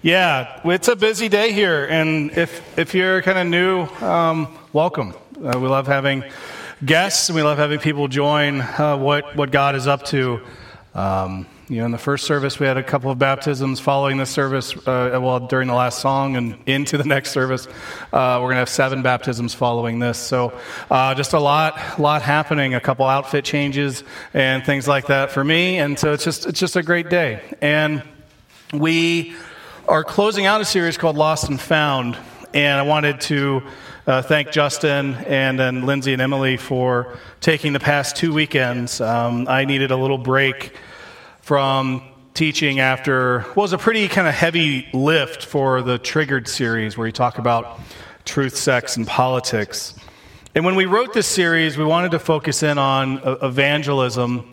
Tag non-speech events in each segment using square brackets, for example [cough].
Yeah, it's a busy day here, and if if you're kind of new, um, welcome. Uh, we love having guests, and we love having people join uh, what what God is up to. Um, you know, in the first service, we had a couple of baptisms. Following the service, uh, well, during the last song and into the [laughs] next service, uh, we're going to have seven baptisms following this. So, uh, just a lot, lot happening. A couple outfit changes and things like that for me, and so it's just it's just a great day. And we are closing out a series called Lost and Found, and I wanted to uh, thank Justin and then Lindsay and Emily for taking the past two weekends. Um, I needed a little break from teaching after what was a pretty kind of heavy lift for the Triggered series, where you talk about truth, sex, and politics. And when we wrote this series, we wanted to focus in on evangelism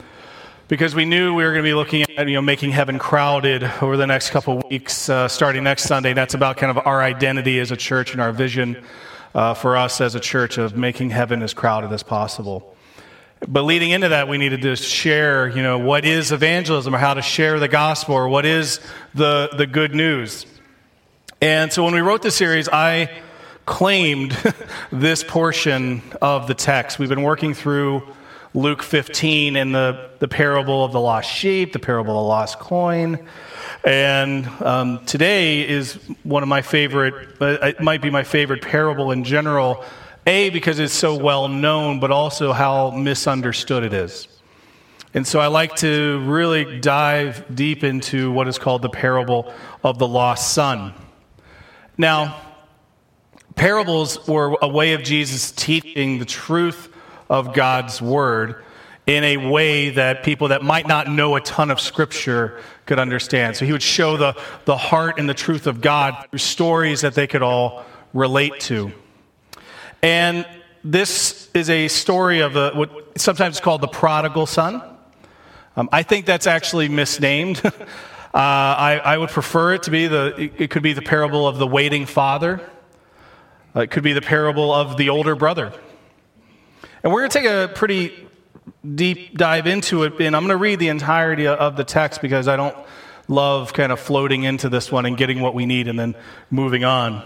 because we knew we were going to be looking at you know making heaven crowded over the next couple weeks uh, starting next sunday. That's about kind of our identity as a church and our vision uh, for us as a church of making heaven as crowded as possible. But leading into that we needed to share you know what is evangelism or how to share the gospel or what is the, the good news. And so when we wrote this series i claimed [laughs] this portion of the text. We've been working through Luke 15 and the, the parable of the lost sheep, the parable of the lost coin. And um, today is one of my favorite, uh, it might be my favorite parable in general. A, because it's so well known, but also how misunderstood it is. And so I like to really dive deep into what is called the parable of the lost son. Now, parables were a way of Jesus teaching the truth of God's word in a way that people that might not know a ton of scripture could understand. So he would show the, the heart and the truth of God through stories that they could all relate to. And this is a story of the, what sometimes is called the prodigal son. Um, I think that's actually misnamed. [laughs] uh, I, I, would prefer it to be the, it could be the parable of the waiting father. Uh, it could be the parable of the older brother. And we're going to take a pretty deep dive into it, and I'm going to read the entirety of the text because I don't love kind of floating into this one and getting what we need and then moving on.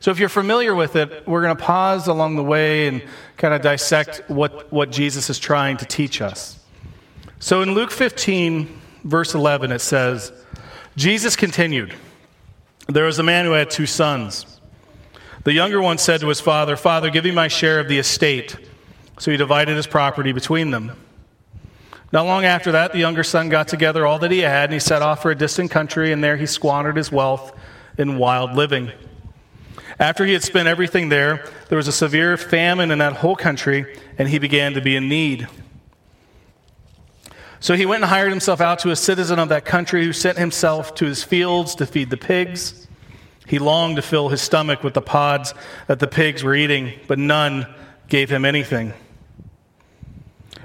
So, if you're familiar with it, we're going to pause along the way and kind of dissect what, what Jesus is trying to teach us. So, in Luke 15, verse 11, it says, Jesus continued, There was a man who had two sons. The younger one said to his father, Father, give me my share of the estate. So he divided his property between them. Not long after that, the younger son got together all that he had, and he set off for a distant country, and there he squandered his wealth in wild living. After he had spent everything there, there was a severe famine in that whole country, and he began to be in need. So he went and hired himself out to a citizen of that country who sent himself to his fields to feed the pigs. He longed to fill his stomach with the pods that the pigs were eating, but none gave him anything.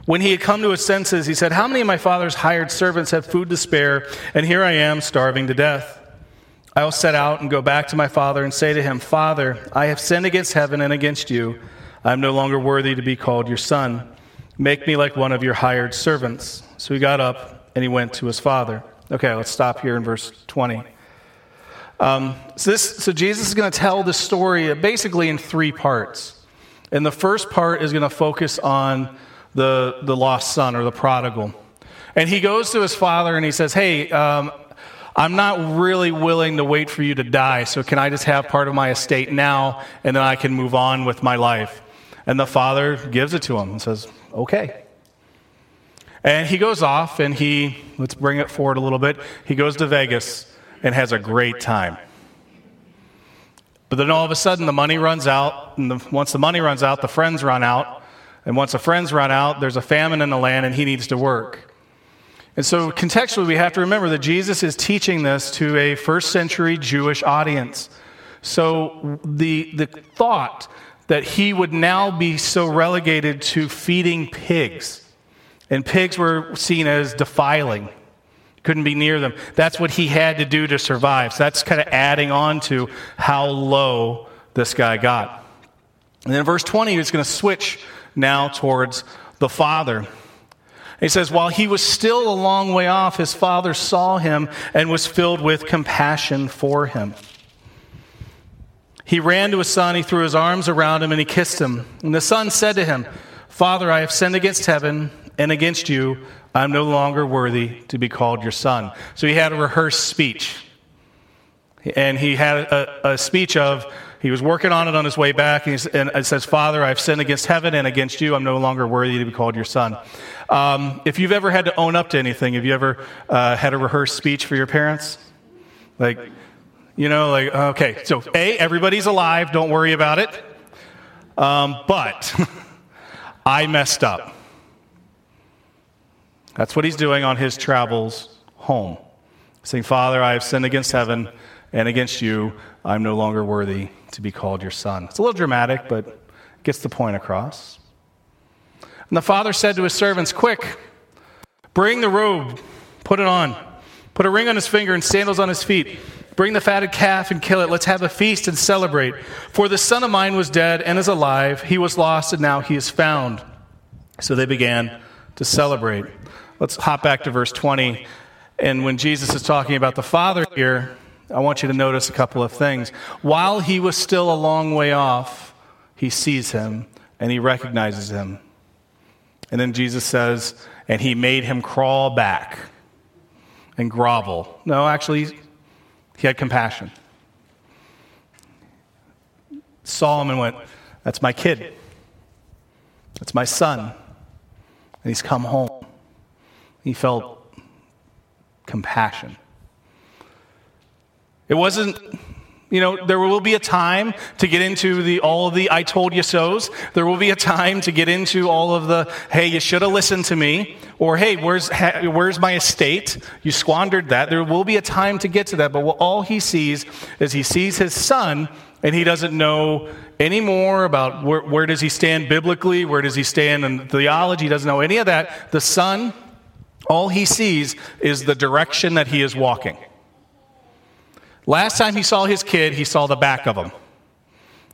When he had come to his senses, he said, How many of my father's hired servants have food to spare, and here I am starving to death? I will set out and go back to my father and say to him, Father, I have sinned against heaven and against you. I am no longer worthy to be called your son. Make me like one of your hired servants. So he got up and he went to his father. Okay, let's stop here in verse 20. Um, so, this, so Jesus is going to tell the story basically in three parts. And the first part is going to focus on the, the lost son or the prodigal. And he goes to his father and he says, Hey, um, I'm not really willing to wait for you to die, so can I just have part of my estate now and then I can move on with my life? And the father gives it to him and says, Okay. And he goes off and he, let's bring it forward a little bit, he goes to Vegas and has a great time. But then all of a sudden the money runs out, and the, once the money runs out, the friends run out, and once a friends run out, there's a famine in the land and he needs to work. And so, contextually, we have to remember that Jesus is teaching this to a first century Jewish audience. So, the, the thought that he would now be so relegated to feeding pigs, and pigs were seen as defiling, couldn't be near them. That's what he had to do to survive. So, that's kind of adding on to how low this guy got. And then verse 20, he's going to switch now towards the Father. He says, While he was still a long way off, his father saw him and was filled with compassion for him. He ran to his son, he threw his arms around him, and he kissed him. And the son said to him, Father, I have sinned against heaven and against you. I'm no longer worthy to be called your son. So he had a rehearsed speech. And he had a, a speech of, he was working on it on his way back, and, and, it says, Father, I've sinned against heaven and against you. I'm no longer worthy to be called your son. Um, if you've ever had to own up to anything, have you ever uh, had a rehearsed speech for your parents? Like, you know, like, okay, so A, everybody's alive, don't worry about it. Um, but [laughs] I messed up. That's what he's doing on his travels home. Saying, Father, I have sinned against heaven and against you. I'm no longer worthy to be called your son. It's a little dramatic, but it gets the point across. And the father said to his servants, Quick, bring the robe, put it on, put a ring on his finger and sandals on his feet. Bring the fatted calf and kill it. Let's have a feast and celebrate. For the son of mine was dead and is alive. He was lost and now he is found. So they began to celebrate. Let's hop back to verse 20. And when Jesus is talking about the Father here, I want you to notice a couple of things. While he was still a long way off, he sees him and he recognizes him. And then Jesus says, and he made him crawl back and grovel. No, actually, he had compassion. Saw him and went, That's my kid. That's my son. And he's come home. He felt compassion. It wasn't you know, there will be a time to get into the, all of the I told you so's. There will be a time to get into all of the, hey, you should have listened to me. Or, hey, where's, where's my estate? You squandered that. There will be a time to get to that. But all he sees is he sees his son and he doesn't know any more about where, where does he stand biblically, where does he stand in theology. He doesn't know any of that. The son, all he sees is the direction that he is walking. Last time he saw his kid, he saw the back of him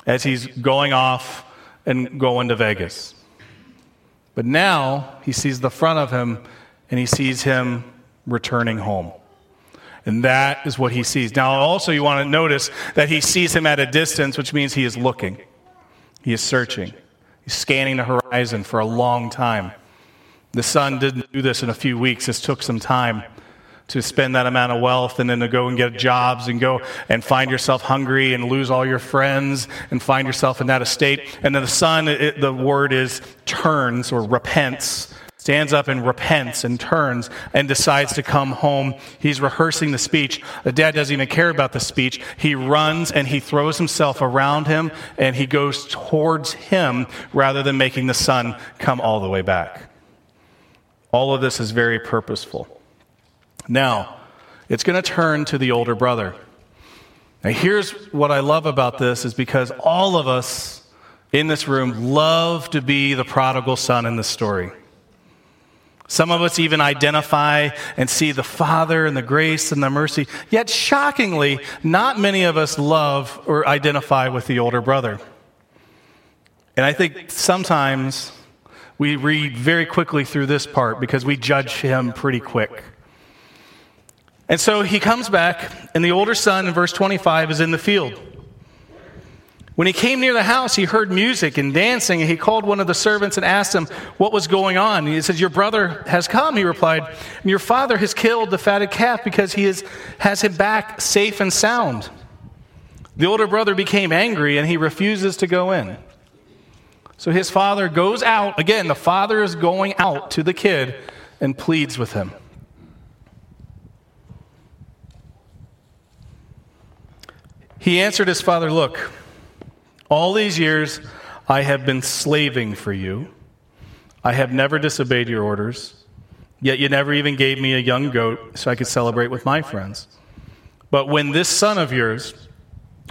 as he's going off and going to Vegas. But now he sees the front of him and he sees him returning home. And that is what he sees. Now, also, you want to notice that he sees him at a distance, which means he is looking, he is searching, he's scanning the horizon for a long time. The son didn't do this in a few weeks, this took some time to spend that amount of wealth and then to go and get jobs and go and find yourself hungry and lose all your friends and find yourself in that estate. And then the son, it, the word is turns or repents, stands up and repents and turns and decides to come home. He's rehearsing the speech. The dad doesn't even care about the speech. He runs and he throws himself around him and he goes towards him rather than making the son come all the way back. All of this is very purposeful. Now, it's going to turn to the older brother. Now, here's what I love about this is because all of us in this room love to be the prodigal son in the story. Some of us even identify and see the Father and the grace and the mercy. Yet, shockingly, not many of us love or identify with the older brother. And I think sometimes we read very quickly through this part because we judge him pretty quick. And so he comes back, and the older son in verse 25 is in the field. When he came near the house, he heard music and dancing, and he called one of the servants and asked him what was going on. He says, Your brother has come, he replied, and your father has killed the fatted calf because he is, has him back safe and sound. The older brother became angry, and he refuses to go in. So his father goes out. Again, the father is going out to the kid and pleads with him. He answered his father, Look, all these years I have been slaving for you. I have never disobeyed your orders, yet you never even gave me a young goat so I could celebrate with my friends. But when this son of yours,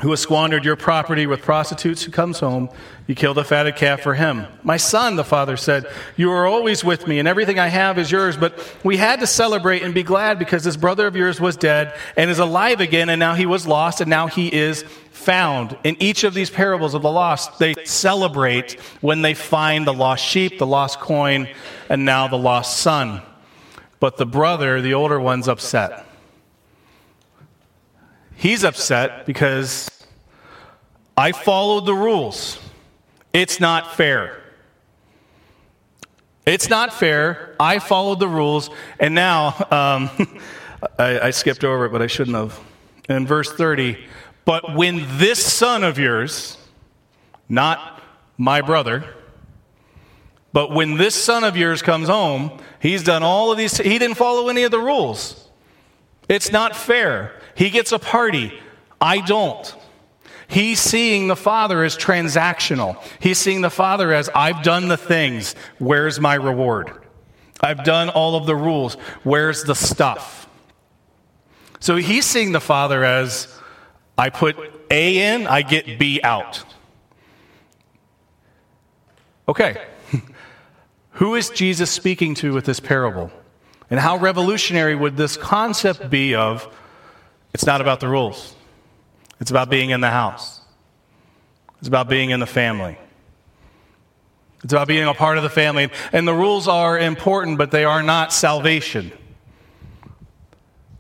who has squandered your property with prostitutes who comes home, you killed a fatted calf for him. My son, the father said, You are always with me, and everything I have is yours. But we had to celebrate and be glad because this brother of yours was dead and is alive again, and now he was lost, and now he is found. In each of these parables of the lost, they celebrate when they find the lost sheep, the lost coin, and now the lost son. But the brother, the older one's upset. He's upset because I followed the rules. It's not fair. It's not fair. I followed the rules, and now um, [laughs] I, I skipped over it, but I shouldn't have. In verse 30, but when this son of yours, not my brother, but when this son of yours comes home, he's done all of these, he didn't follow any of the rules. It's not fair. He gets a party. I don't. He's seeing the Father as transactional. He's seeing the Father as, I've done the things. Where's my reward? I've done all of the rules. Where's the stuff? So he's seeing the Father as, I put A in, I get B out. Okay. [laughs] Who is Jesus speaking to with this parable? And how revolutionary would this concept be of it's not about the rules, it's about being in the house, it's about being in the family. It's about being a part of the family. And the rules are important, but they are not salvation.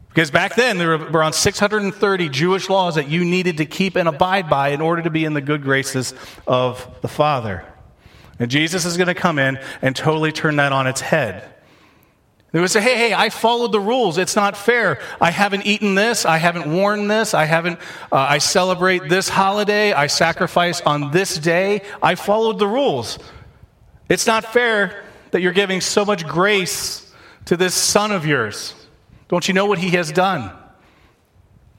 Because back then, there were around 630 Jewish laws that you needed to keep and abide by in order to be in the good graces of the Father. And Jesus is going to come in and totally turn that on its head. They would say, hey, hey, I followed the rules. It's not fair. I haven't eaten this. I haven't worn this. I haven't, uh, I celebrate this holiday. I sacrifice on this day. I followed the rules. It's not fair that you're giving so much grace to this son of yours. Don't you know what he has done?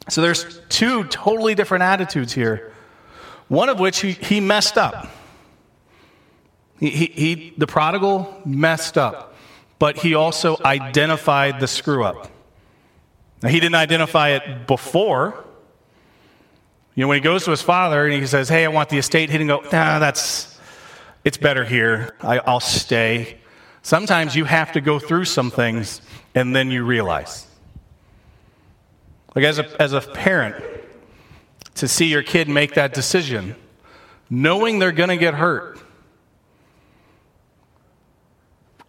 So there's two totally different attitudes here. One of which he, he messed up. He, he, he, the prodigal messed up, but he also identified the screw up. Now, he didn't identify it before. You know, when he goes to his father and he says, Hey, I want the estate, he didn't go, Nah, that's, it's better here. I, I'll stay. Sometimes you have to go through some things and then you realize. Like, as a, as a parent, to see your kid make that decision, knowing they're going to get hurt,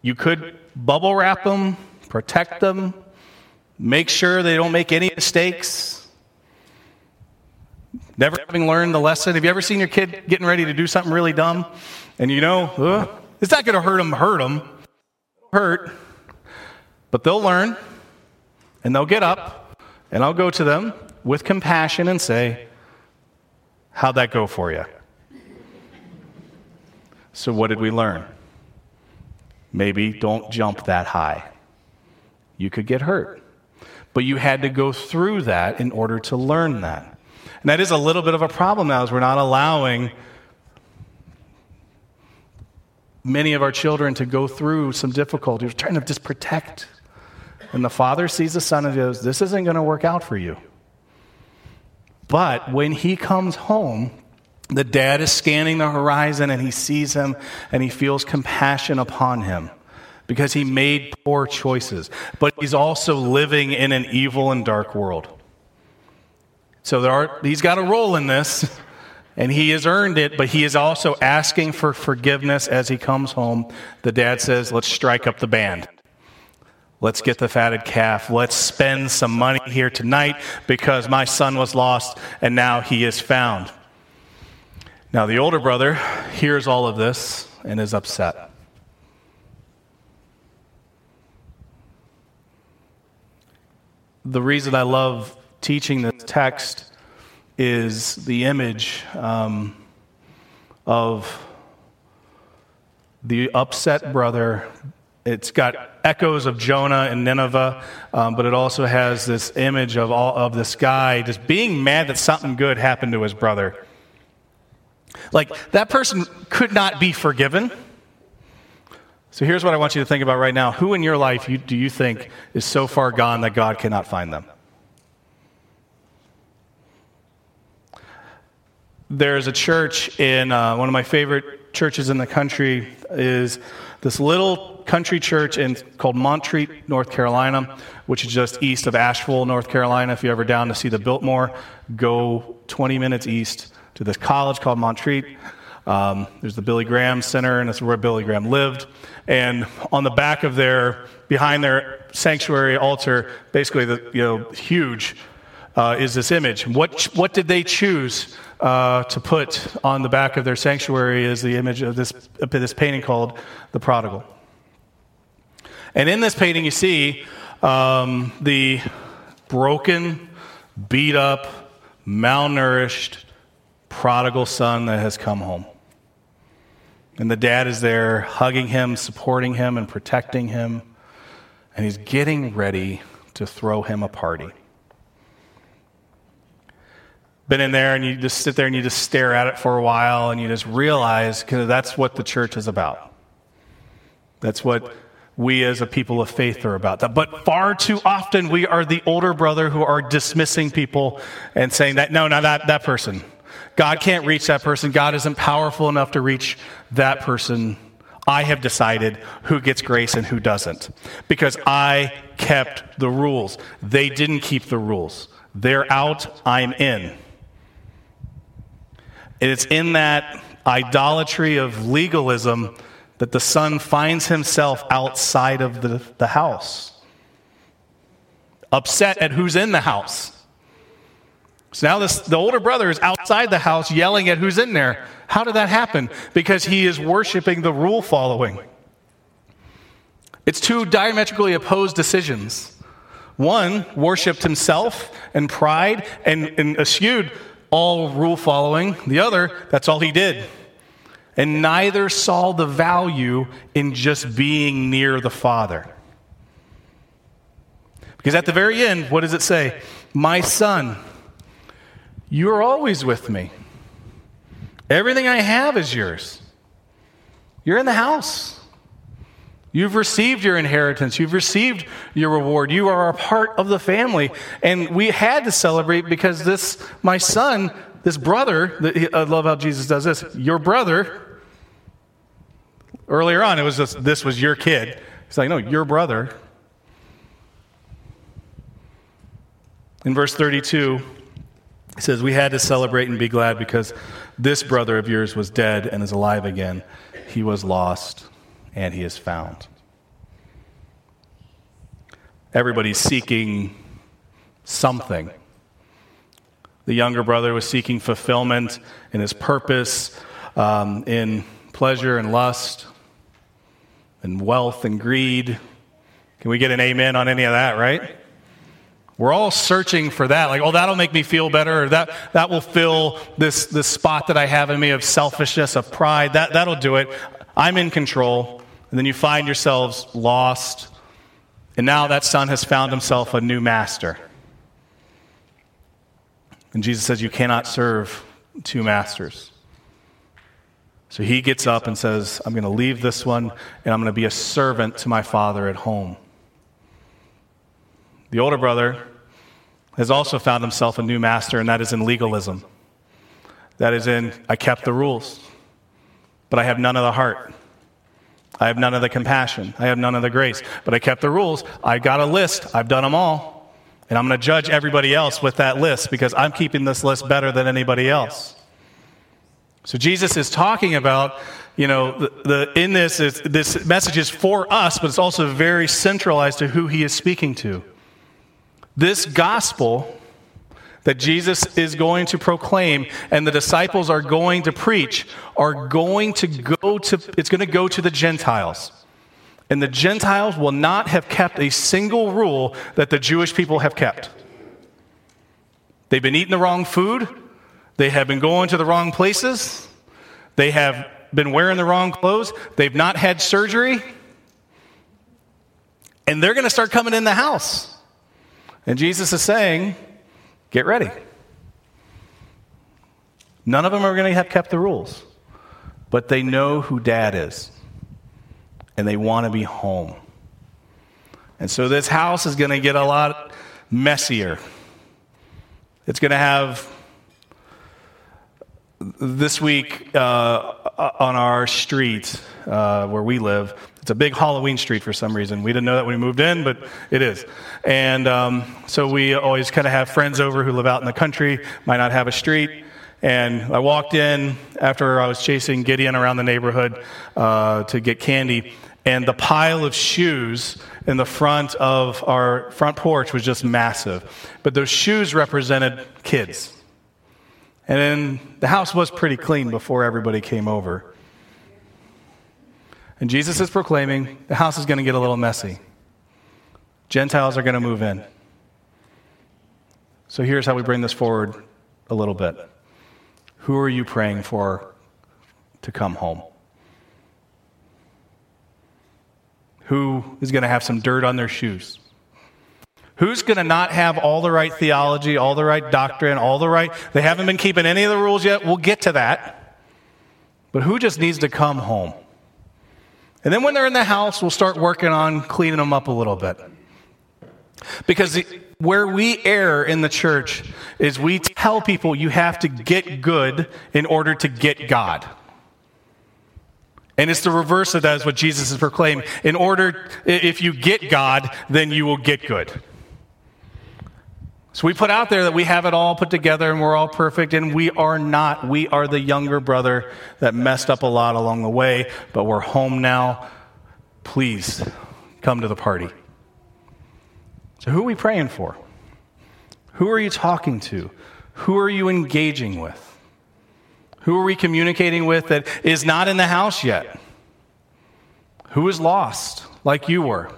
You could bubble wrap them, protect them, make sure they don't make any mistakes. Never having learned the lesson. Have you ever seen your kid getting ready to do something really dumb? And you know, it's not going to hurt them, hurt them. Hurt. But they'll learn and they'll get up and I'll go to them with compassion and say, How'd that go for you? So, what did we learn? Maybe don't jump that high. You could get hurt. But you had to go through that in order to learn that. And that is a little bit of a problem now, is we're not allowing many of our children to go through some difficulties. We're trying to just protect. And the father sees the son and goes, This isn't going to work out for you. But when he comes home, the dad is scanning the horizon and he sees him and he feels compassion upon him because he made poor choices. But he's also living in an evil and dark world. So there are, he's got a role in this and he has earned it, but he is also asking for forgiveness as he comes home. The dad says, Let's strike up the band. Let's get the fatted calf. Let's spend some money here tonight because my son was lost and now he is found. Now, the older brother hears all of this and is upset. The reason I love teaching this text is the image um, of the upset brother. It's got echoes of Jonah and Nineveh, um, but it also has this image of all of this guy just being mad that something good happened to his brother. Like, that person could not be forgiven. So here's what I want you to think about right now. Who in your life you, do you think is so far gone that God cannot find them? There's a church in uh, one of my favorite churches in the country is this little country church in, called Montreat, North Carolina, which is just east of Asheville, North Carolina. If you're ever down to see the Biltmore, go 20 minutes east to this college called Montreat. Um, there's the Billy Graham Center, and that's where Billy Graham lived. And on the back of their, behind their sanctuary altar, basically the you know huge, uh, is this image. What what did they choose uh, to put on the back of their sanctuary? Is the image of this this painting called the Prodigal. And in this painting, you see um, the broken, beat up, malnourished prodigal son that has come home. And the dad is there hugging him, supporting him, and protecting him. And he's getting ready to throw him a party. Been in there and you just sit there and you just stare at it for a while and you just realize because that's what the church is about. That's what we as a people of faith are about. But far too often we are the older brother who are dismissing people and saying that, no, not that, that person. God can't reach that person. God isn't powerful enough to reach that person. I have decided who gets grace and who doesn't because I kept the rules. They didn't keep the rules. They're out, I'm in. And it's in that idolatry of legalism that the son finds himself outside of the, the house, upset at who's in the house. So now this, the older brother is outside the house yelling at who's in there. How did that happen? Because he is worshiping the rule following. It's two diametrically opposed decisions. One worshiped himself and pride and, and eschewed all rule following. The other, that's all he did. And neither saw the value in just being near the Father. Because at the very end, what does it say? My son you are always with me. Everything I have is yours. You're in the house. You've received your inheritance. You've received your reward. You are a part of the family. And we had to celebrate because this, my son, this brother, I love how Jesus does this. Your brother, earlier on, it was just, this was your kid. He's like, no, your brother. In verse 32, he says, We had to celebrate and be glad because this brother of yours was dead and is alive again. He was lost and he is found. Everybody's seeking something. The younger brother was seeking fulfillment in his purpose, um, in pleasure and lust, and wealth and greed. Can we get an amen on any of that, right? We're all searching for that. Like, oh, that'll make me feel better, or that, that will fill this, this spot that I have in me of selfishness, of pride. That, that'll do it. I'm in control. And then you find yourselves lost. And now that son has found himself a new master. And Jesus says, You cannot serve two masters. So he gets up and says, I'm going to leave this one, and I'm going to be a servant to my father at home. The older brother has also found himself a new master, and that is in legalism. That is in, I kept the rules, but I have none of the heart. I have none of the compassion. I have none of the grace. But I kept the rules. I got a list. I've done them all. And I'm going to judge everybody else with that list because I'm keeping this list better than anybody else. So Jesus is talking about, you know, the, the in this, is, this message is for us, but it's also very centralized to who he is speaking to. This gospel that Jesus is going to proclaim and the disciples are going to preach are going to go to it's going to go to the Gentiles. And the Gentiles will not have kept a single rule that the Jewish people have kept. They've been eating the wrong food, they have been going to the wrong places, they have been wearing the wrong clothes, they've not had surgery, and they're going to start coming in the house. And Jesus is saying, get ready. None of them are going to have kept the rules, but they know who dad is, and they want to be home. And so this house is going to get a lot messier. It's going to have this week uh, on our street uh, where we live, It's a big Halloween street for some reason. We didn't know that when we moved in, but it is. And um, so we always kind of have friends over who live out in the country, might not have a street. And I walked in after I was chasing Gideon around the neighborhood uh, to get candy, and the pile of shoes in the front of our front porch was just massive. But those shoes represented kids. And then the house was pretty clean before everybody came over. And Jesus is proclaiming the house is going to get a little messy. Gentiles are going to move in. So here's how we bring this forward a little bit. Who are you praying for to come home? Who is going to have some dirt on their shoes? Who's going to not have all the right theology, all the right doctrine, all the right. They haven't been keeping any of the rules yet. We'll get to that. But who just needs to come home? And then when they're in the house, we'll start working on cleaning them up a little bit. Because the, where we err in the church is we tell people you have to get good in order to get God. And it's the reverse of that is what Jesus has proclaimed. In order, if you get God, then you will get good. So we put out there that we have it all put together and we're all perfect, and we are not. We are the younger brother that messed up a lot along the way, but we're home now. Please come to the party. So, who are we praying for? Who are you talking to? Who are you engaging with? Who are we communicating with that is not in the house yet? Who is lost, like you were?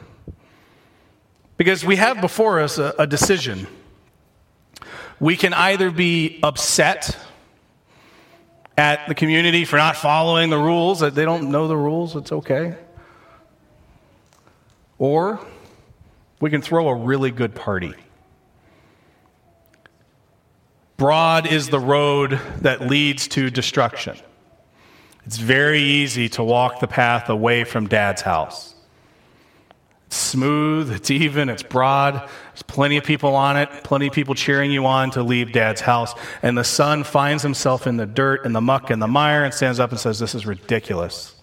Because we have before us a, a decision. We can either be upset at the community for not following the rules, that they don't know the rules, it's okay. Or we can throw a really good party. Broad is the road that leads to destruction. It's very easy to walk the path away from dad's house. Smooth, it's even, it's broad. There's plenty of people on it, plenty of people cheering you on to leave dad's house. And the son finds himself in the dirt and the muck and the mire and stands up and says, This is ridiculous.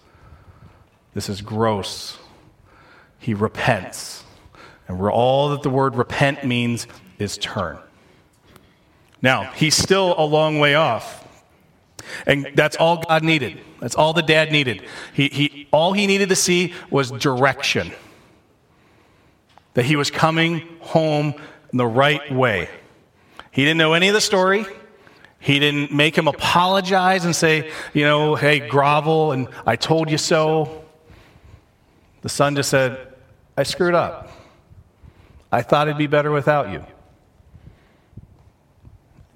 This is gross. He repents. And all that the word repent means is turn. Now, he's still a long way off. And that's all God needed. That's all the dad needed. He, he, all he needed to see was direction that he was coming home the right way. He didn't know any of the story. He didn't make him apologize and say, you know, hey, grovel, and I told you so. The son just said, I screwed up. I thought it'd be better without you.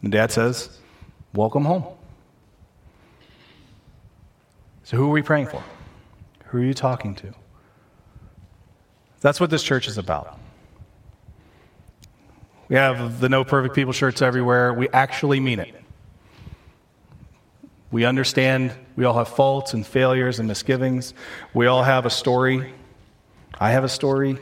And dad says, Welcome home. So, who are we praying for? Who are you talking to? That's what this church is about. We have the No Perfect People shirts everywhere. We actually mean it. We understand we all have faults and failures and misgivings. We all have a story. I have a story.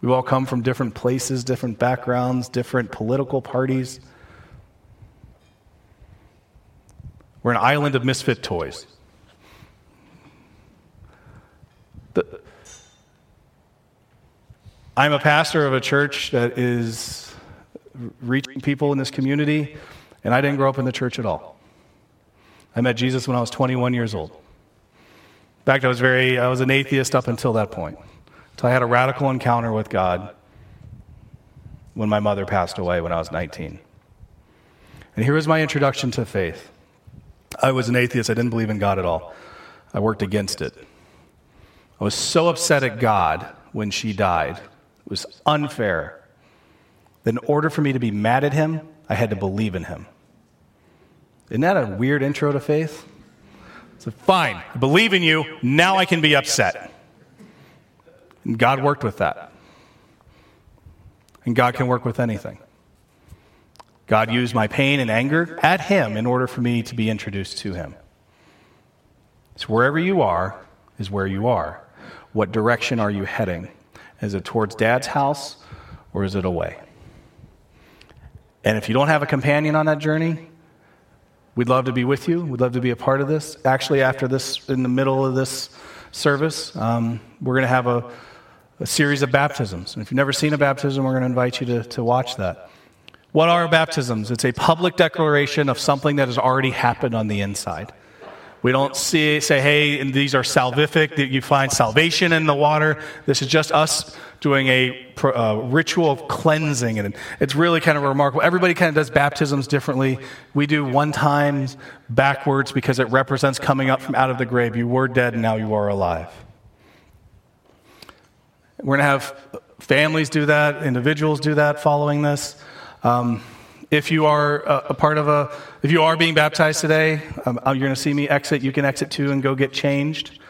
We've all come from different places, different backgrounds, different political parties. We're an island of misfit toys. The, I'm a pastor of a church that is reaching people in this community, and I didn't grow up in the church at all. I met Jesus when I was 21 years old. In fact, I was very I was an atheist up until that point. until I had a radical encounter with God when my mother passed away when I was 19. And here was my introduction to faith. I was an atheist. I didn't believe in God at all. I worked against it. I was so upset at God when she died. It was unfair. That in order for me to be mad at him, I had to believe in him. Isn't that a weird intro to faith? So, fine, I believe in you, now I can be upset. And God worked with that. And God can work with anything. God used my pain and anger at Him in order for me to be introduced to Him. So, wherever you are is where you are. What direction are you heading? Is it towards dad's house or is it away? And if you don't have a companion on that journey, we'd love to be with you. We'd love to be a part of this. Actually, after this, in the middle of this service, um, we're going to have a, a series of baptisms. And if you've never seen a baptism, we're going to invite you to, to watch that. What are baptisms? It's a public declaration of something that has already happened on the inside. We don't see, say, hey, these are salvific, that you find salvation in the water. This is just us doing a, a, ritual of cleansing. And it's really kind of remarkable. Everybody kind of does baptisms differently. We do one time backwards because it represents coming up from out of the grave. You were dead and now you are alive. We're going to have families do that, individuals do that following this. Um, if you are a, a, part of a, if you are being baptized today, um, uh, you're going to see me exit. You can exit too and go get changed.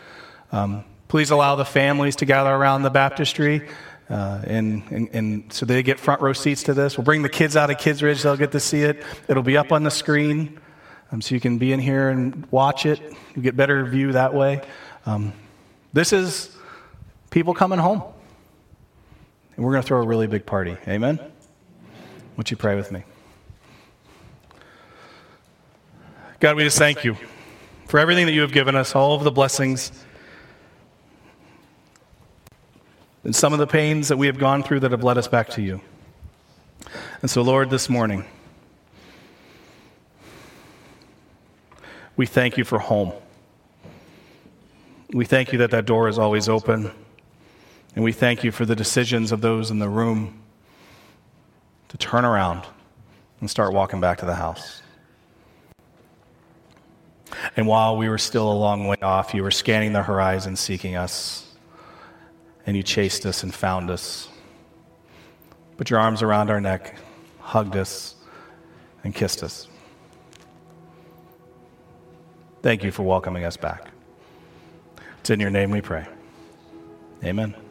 Um, please allow the families to gather around the baptistry. Uh, and, and, and, so they get front row seats to this. We'll bring the kids out of Kids Ridge. They'll get to see it. It'll be up on the screen. Um, so you can be in here and watch it. You get better view that way. Um, this is people coming home. And we're going to throw a really big party. Amen? Would you pray with me? God, we just thank you for everything that you have given us, all of the blessings, and some of the pains that we have gone through that have led us back to you. And so, Lord, this morning, we thank you for home. We thank you that that door is always open. And we thank you for the decisions of those in the room to turn around and start walking back to the house. And while we were still a long way off, you were scanning the horizon seeking us. And you chased us and found us. Put your arms around our neck, hugged us, and kissed us. Thank you for welcoming us back. It's in your name we pray. Amen.